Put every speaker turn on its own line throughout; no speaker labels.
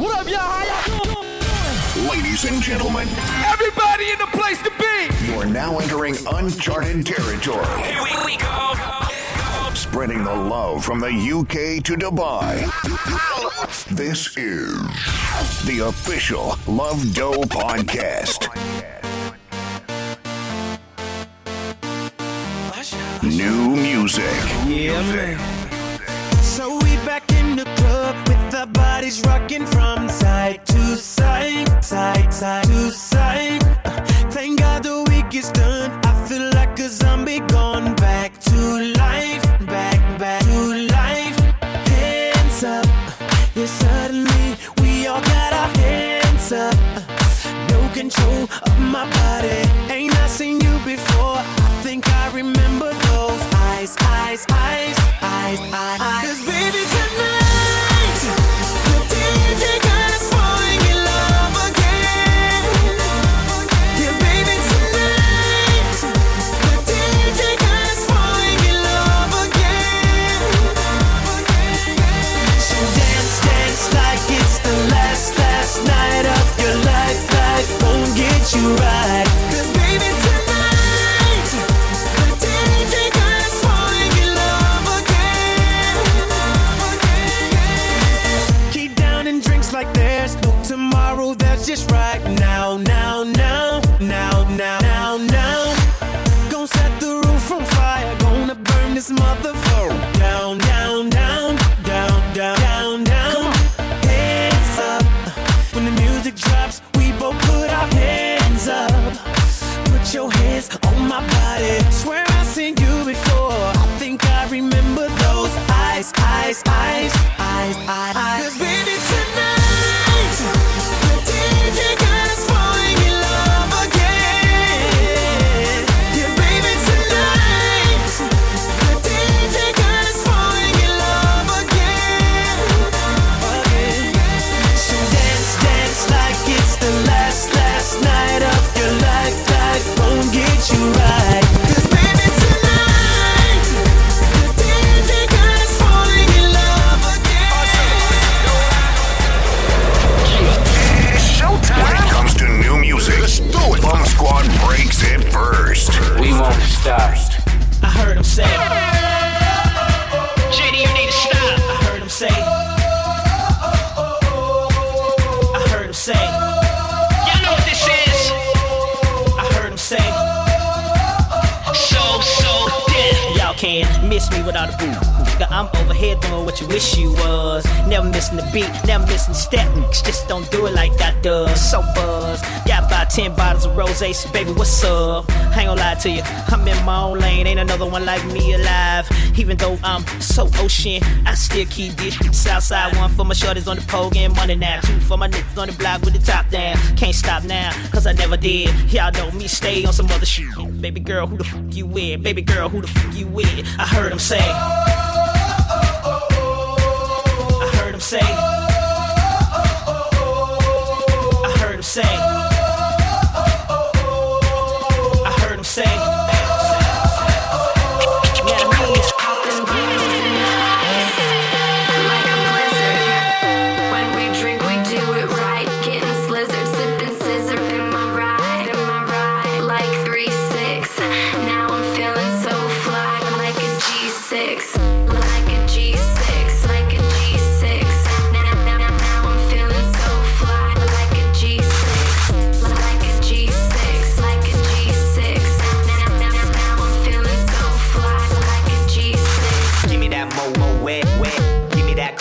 What up, y'all? How y'all doing?
Ladies and gentlemen,
Everybody in the place to be.
you are now entering uncharted territory.
Here we, we go.
Spreading the love from the UK to Dubai. This is the official Love Dough Podcast. New music.
Yeah, man. So we back in the club our bodies rocking from side to side, side, side to side. Uh, Thank God the week is done. I feel like a zombie gone back to life, back, back to life. Hands up, yeah, suddenly we all got our hands up. No control of my body. Ain't I seen you before? I think I remember those eyes, eyes, eyes, eyes, eyes. Cause baby my own lane. Ain't another one like me alive. Even though I'm so ocean, I still keep this Southside one for my shorties on the pole, getting money now. Two for my niggas on the block with the top down. Can't stop now, cause I never did. Y'all know me, stay on some other shit. Baby girl, who the fuck you with? Baby girl, who the fuck you with? I heard him say. I heard him say.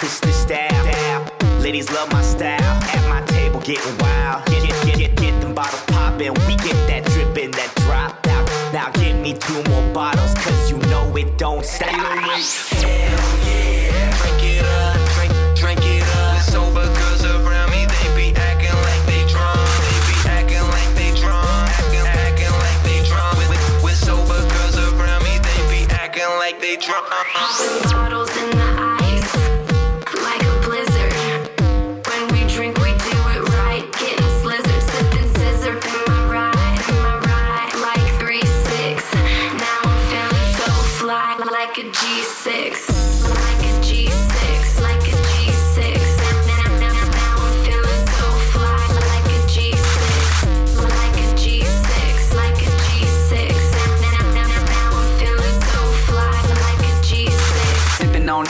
Wet. Give me that style. Ladies love my style. At my table getting wild. Get get get get, get them bottles poppin'. We get that drippin', that drop out. Now give me two more bottles, cause you know it don't stop. Hell yeah, drink it up, drink drink it up. Sober girls around me, they be acting like they drunk. They be acting like they drunk, acting acting like they drunk. With, with, with sober girls around me, they be acting like they drunk.
Bottles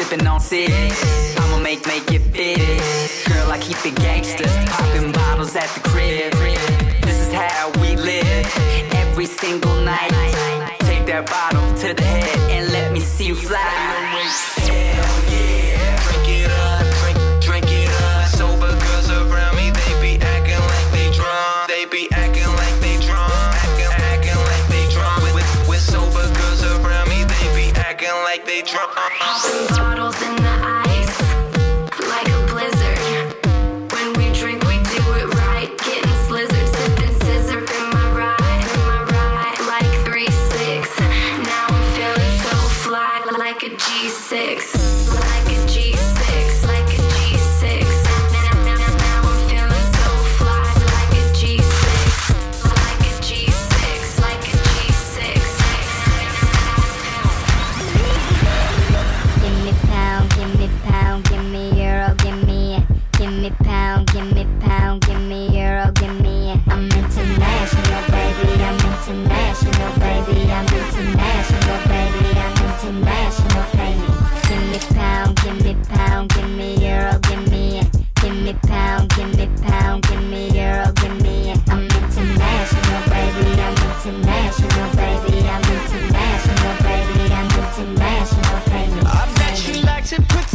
sipping on six. I'ma make, make it fit. Girl, I keep it gangsters, popping bottles at the crib. This is how we live every single night. Take that bottle to the head and let me see you fly. Hell yeah. Drink it up, me
pound, give me pound, give me euro, give me. I'm international, baby. I'm international, baby. I'm international, baby. I'm international, me. Give me pound, give me pound, give me euro, give me, give me pound, give me pound, give me euro, give me. I'm international, baby. I'm international, baby. I'm international, baby. I'm international, me.
I bet she likes it pretend.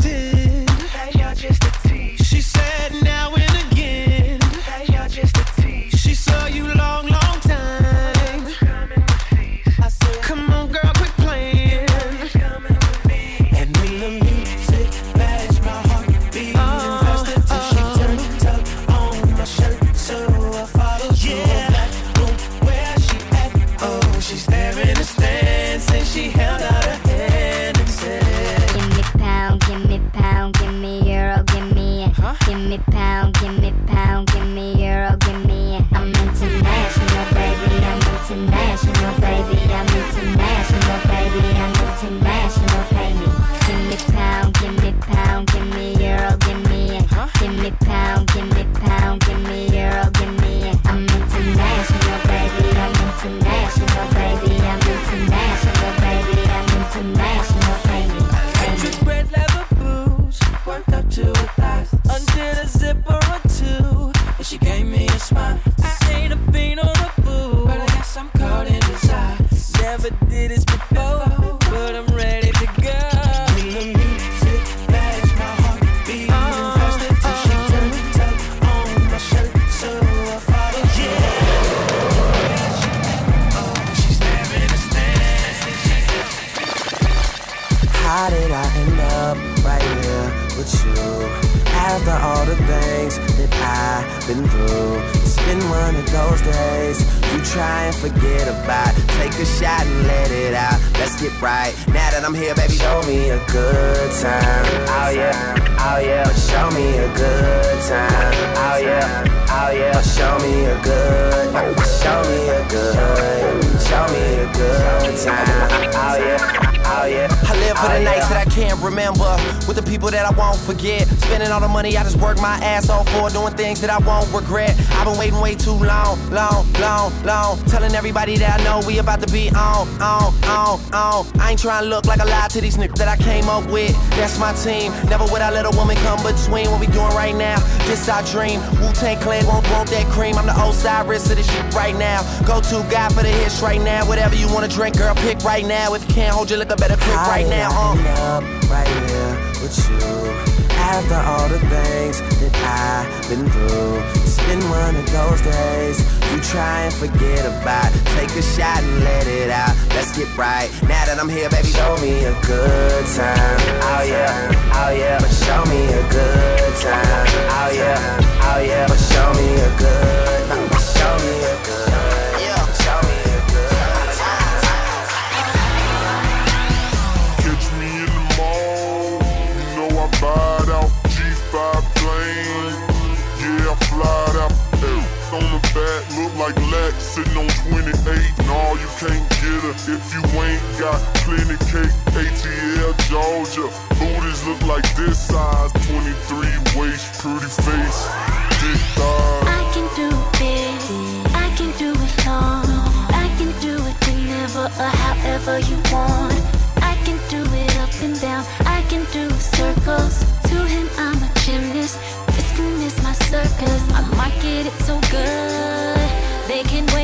Try and forget about. it. Take a shot and let it out. Let's get right. Now that I'm here, baby, show me a good time. Oh yeah, oh yeah. Show me a good time. Oh yeah, oh yeah. Show me a good, show me a good, show me a good time. Oh yeah. Oh, yeah. I live for the ah, nights that I can't remember with the people that I won't forget. Spending all the money I just work my ass off for, doing things that I won't regret. I've been waiting way too long, long, long, long. Telling everybody that I know we about to be on, on, on, on. I ain't trying to look like a lie to these niggas that I came up with. That's my team. Never would I let a woman come between what we doing right now. This our dream. Wu Tang Clan won't want that cream. I'm the Osiris of this shit right now. Go to God for the hits right now. Whatever you wanna drink, girl, pick right now. If you can't hold your liquor, better pick right now. Uh. up right here with you. After all the things that I've been through, it's been one of those days you try and forget about. Take a shot and let it out. Let's get right. Now that I'm here, baby, show me a good time. Oh yeah, oh yeah. But show me a good time. Oh yeah, oh yeah. But show me a good, time. show me a
look like Lack sitting on 28. Nah, you can't get her if you ain't got plenty cake. ATL, Georgia. Booties look like this size. 23 waist, pretty face, thighs.
I can do it. I can do it long. I can do it whenever or however you want. I can do it up and down. I can do circles. To him, I'm a gymnast circus. I market it so good, they can wait.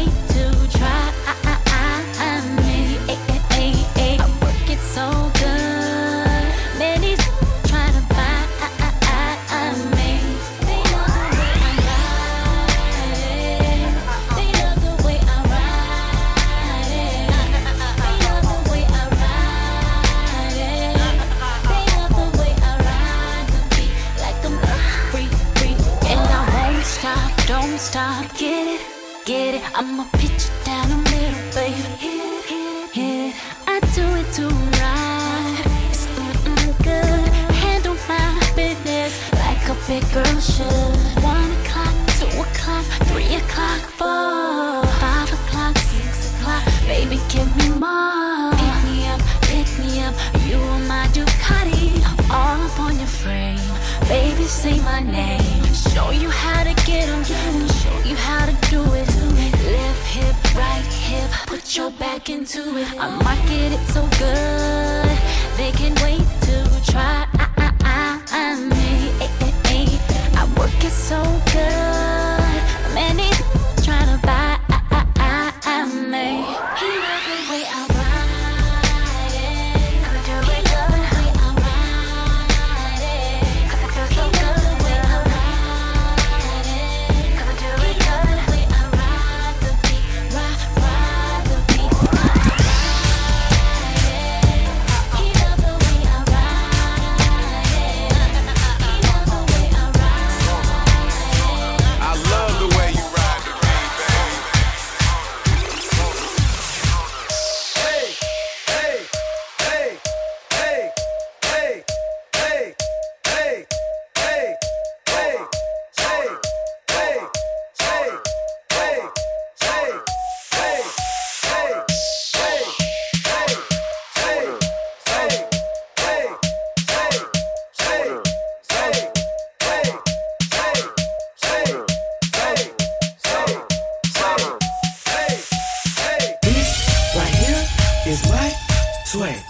sway.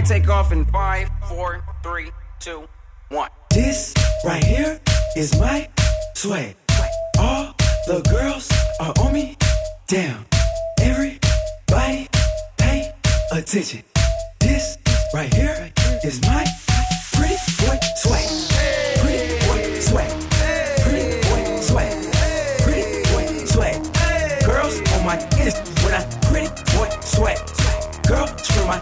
runway take off in five, four, three, two, one. This right here is my swag. All the girls are on me down. Everybody pay attention. This right here is my pretty boy swag. Pretty boy swag. Pretty boy swag. Pretty boy swag. Girls on my Insta when I pretty boy swag. Girl, screw my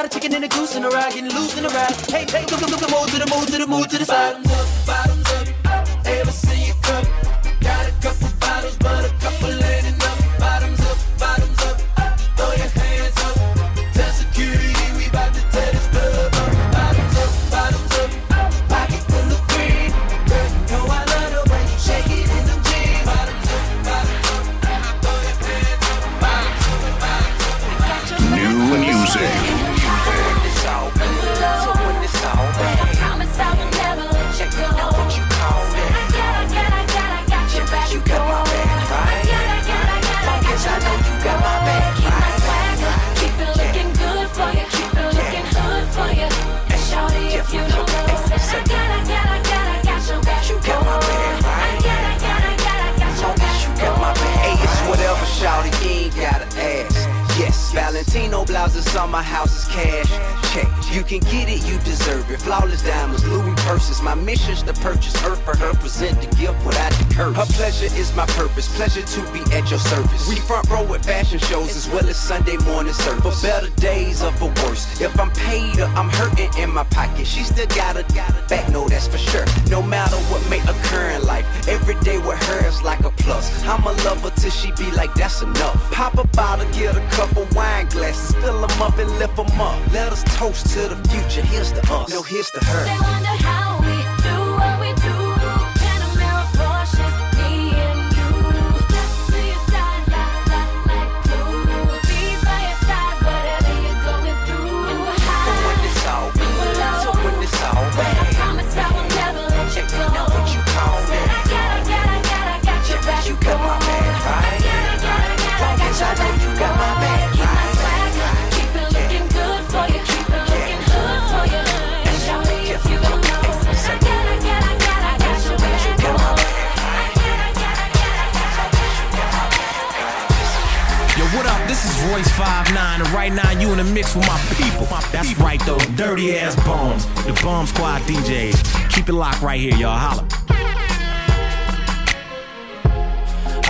Got a chicken and a goose and a rag and loose in a rag. Hey, hey, go, go, go, go, move to the move to the move to the side.
I'm a lover till she be like, that's enough. Pop a bottle, get a couple wine glasses, fill them up and lift them up. Let us toast to the future. Here's to us. No, here's to her.
voice 5 9 and
right
now you in the mix with my people. That's right, those dirty ass bombs. The bum Squad DJs. Keep it locked right here, y'all. Holla.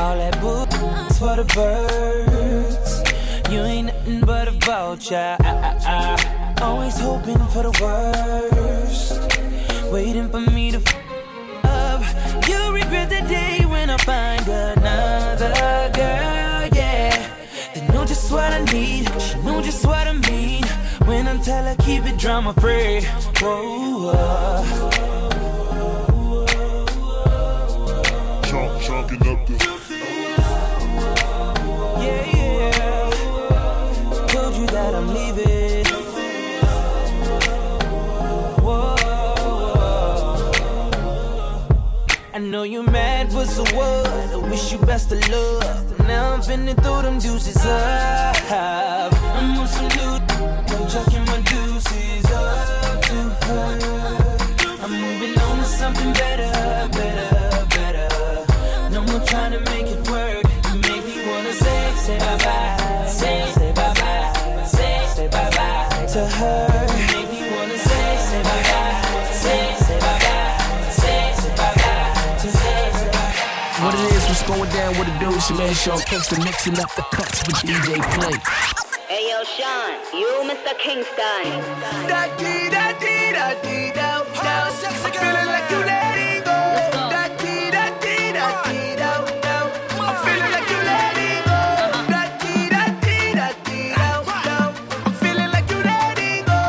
All that boots for the birds. You ain't nothing but a vulture. I, I, I. Always hoping for the worst. Waiting for me to f up. You'll regret the day when I find out. just what I need. She know just what I mean. When I tell her keep it drama free. Whoa. whoa.
Chunk, chunking up the.
Yeah, yeah. Told I know you're mad, but so what? I wish you best of luck now I'm finna throw them deuces up. I'm on some new. I'm chucking my deuces up to her. I'm moving on to something better, better, better. No more trying to make it work. Pusha Man Sean Kingston mixing up the cuts with DJ Play. Hey yo, Sean, you
Mr. Kingston. Da dee da dee da dee da. I'm feeling like you letting go. Da da da.
I'm feeling like you letting go.
Da dee da dee da dee da. I'm feeling like you letting go.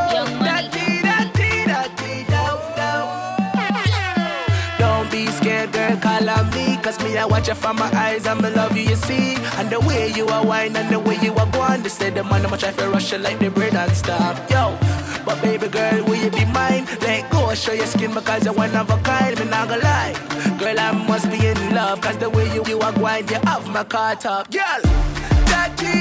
Don't be scared, girl, call on
me, me I watch you from my eyes, I'm you, you see. And the way you are wine and the way you are going. They say the man, I'ma try rush you like the brain and stop. Yo, but baby girl, will you be mine? Let go, show your skin because you're one of a kind. Me not gonna lie. Girl, I must be in love. Cause the way you, you are going, you have my car top. Girl, da dee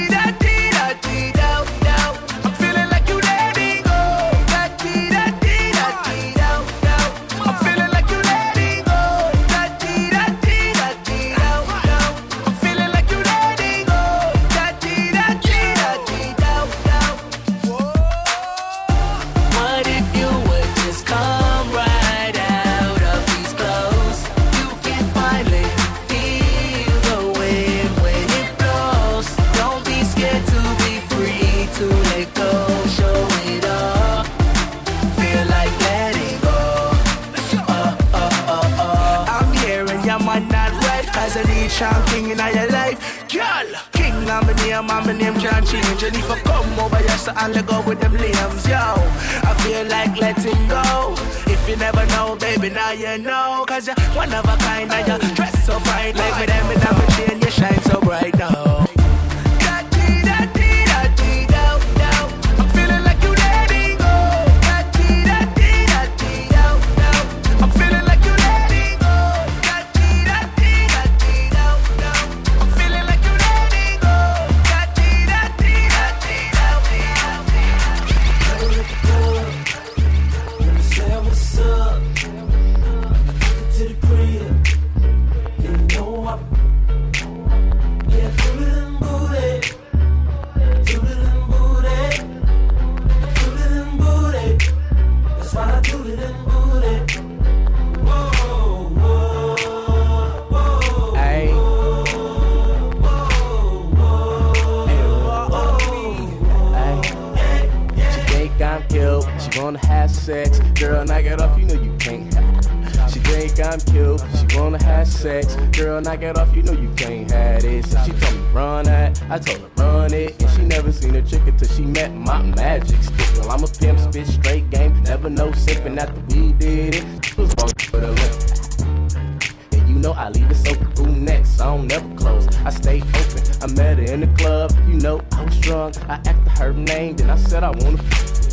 Never
no sipping after we did it. Was with a limp. And you know I leave it so cool next. I don't never close. I stay open. I met her in the club. You know I was drunk. I asked her name. Then I said I wanna.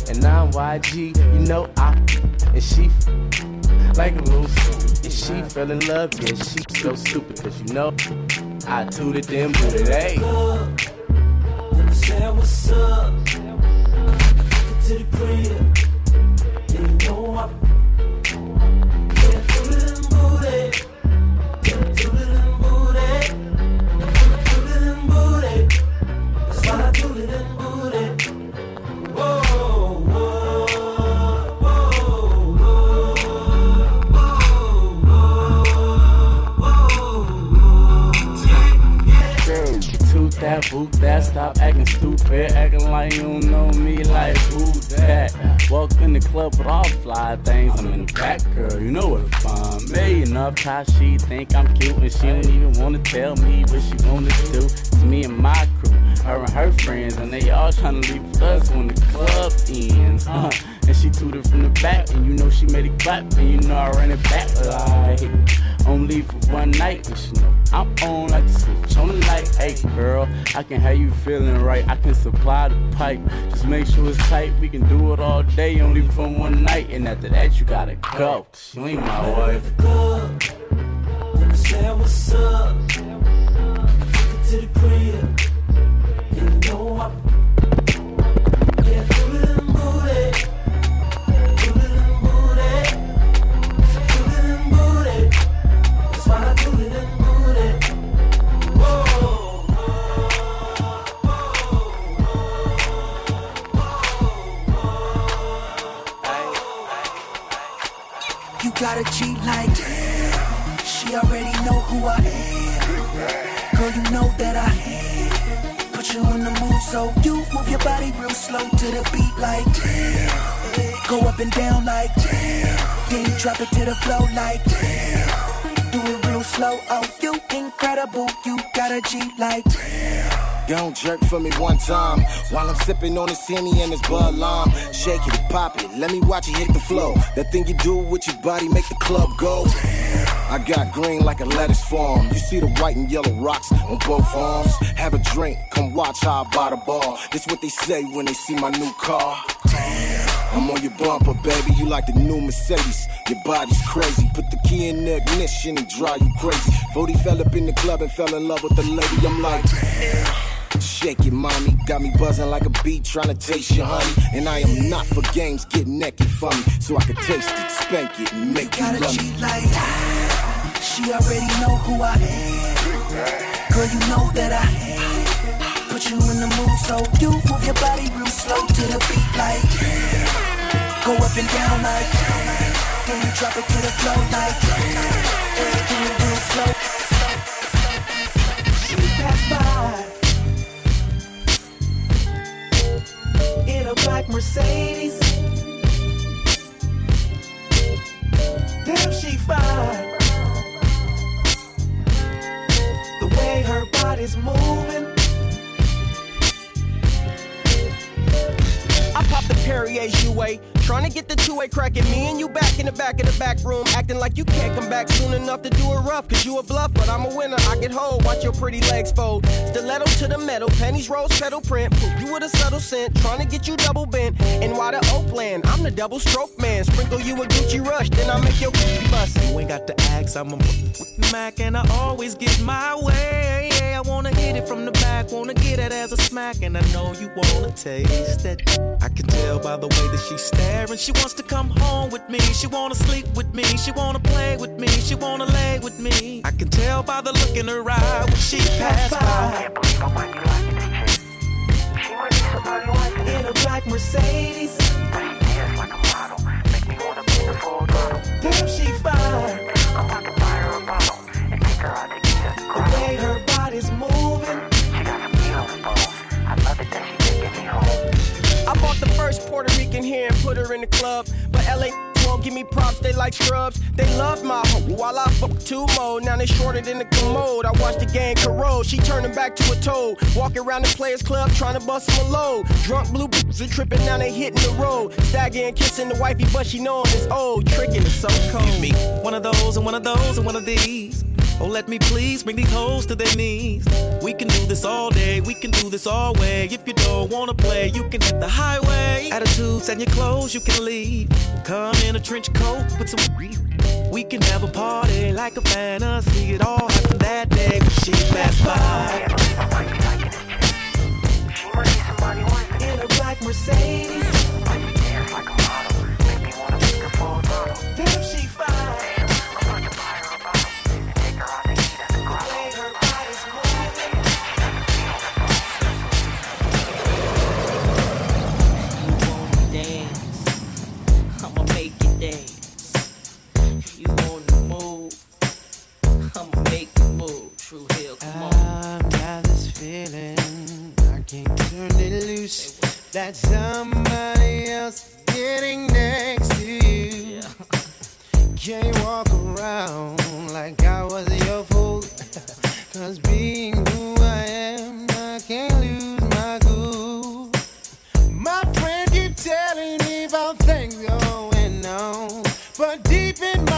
And now I'm YG. You know I. And she like a stupid. And she fell in love. Yeah, she so stupid. Cause you know I tooted them booted. Hey.
What's up to the crib.
That, boot that, stop acting stupid, acting like you don't know me, like who that? Walk in the club with all fly things, I'm in the back, girl, you know where to find me. Enough how she think I'm cute, and she don't even wanna tell me what she wanna do. It's me and my crew, her and her friends, and they all tryna leave with us when the club ends. And she tooted from the back, and you know she made it clap, and you know I ran it back like only for one night, and she know I'm on like the switch on the light. Hey girl, I can have you feeling right. I can supply the pipe. Just make sure it's tight. We can do it all day, only for one night. And after that, you gotta go. You ain't my wife.
say what's up to the crib.
Gotta cheat like damn. She already know who I am. Girl, you know that I am. Put you in the mood, so you move your body real slow to the beat like damn. Go up and down like damn. Then drop it to the flow like damn. Do it real slow, oh you incredible. You gotta G like damn.
Don't jerk for me one time while I'm sipping on this Henny and this Bud Lime. Shake it, pop it, let me watch you hit the flow. That thing you do with your body make the club go. I got green like a lettuce farm. You see the white and yellow rocks on both arms. Have a drink, come watch how I buy the bar. This what they say when they see my new car. I'm on your bumper, baby. You like the new Mercedes. Your body's crazy. Put the key in the ignition and drive you crazy. Vody fell up in the club and fell in love with the lady. I'm like, Shake it, mommy. Got me buzzing like a bee trying to taste your honey. And I am not for games. Get naked for me so I can taste it, spank it, and make you
Gotta cheat like that. She already know who I am. Girl, you know that I am. Put you in the mood, so you move your body real slow to the beat like Go up and down like Then you drop it to the floor like Everything you real slow. Mercedes. Damn, she fine. The way her body's moving.
I popped the Perrier Jouet, trying to get the two-way cracking. Me and you back in the back of the back room, acting like you can't come back soon enough to do it rough. Cause you a bluff, but I'm a winner. I get hold, watch your pretty legs fold. Stiletto to the metal, pennies rose pedal print. You with a subtle scent, trying to get you double bent. And why the Oakland? I'm the double stroke man. Sprinkle you a Gucci rush, then I make your bust.
You ain't got to ask, I'm a Mac, and I always get my way. I wanna hit it from the back, wanna get it as a smack, and I know you wanna taste it. I can tell by the way that she's staring. She wants to come home with me, she wanna sleep with me, she wanna play with me, she wanna lay with me. I can tell by the look in her eye when she passed by.
She might so qualify in a black Mercedes.
But she dances like a model, make me wanna be the full girl.
Damn, she fine.
I'm about to buy her a bottle and take her out to get that
The way her body's moving.
I bought the first Puerto Rican here and put her in the club. But LA won't give me props, they like scrubs. They love my hoe while I fuck two more. Now they shorter than the commode. I watch the gang corrode. She turning back to a toad. Walking around the players club trying to bust some load. Drunk blue boots are tripping, now they hitting the road. Staggering, kissing the wifey, but she knowing it's old. Tricking is so cold.
Give me one of those and one of those and one of these. Oh, let me please bring these hoes to their knees. We can do this all day, we can do this all way. If you don't wanna play, you can hit the highway. Attitudes and your clothes, you can leave. Come in a trench coat with some. We can have a party like a fantasy. It all happened that day when she passed by.
In a black Mercedes. Damn, she
That somebody else getting next to you. Can't walk around like I was your fool. Cause being who I am, I can't lose my cool. My friend keep telling me about things going on. But deep in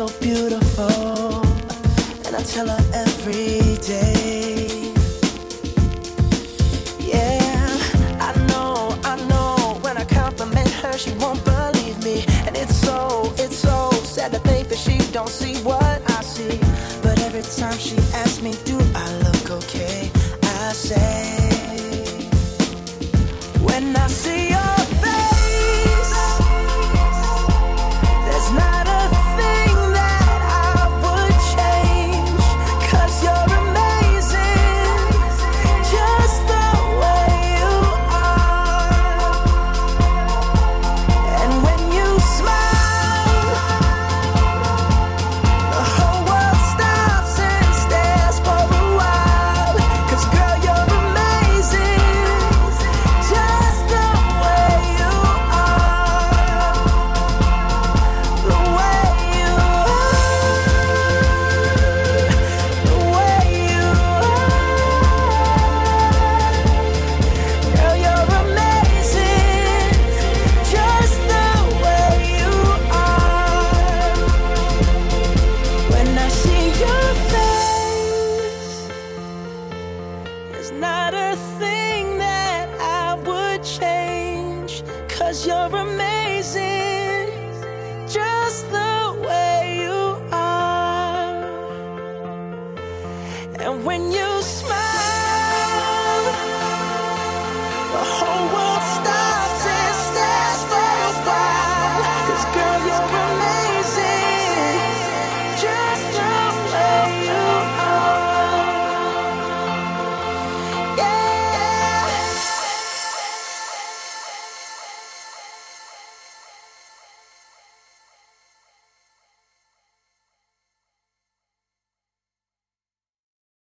so
beautiful, and I tell her every day. Yeah, I know, I know. When I compliment her, she won't believe me, and it's so, it's so sad to think that she don't see what.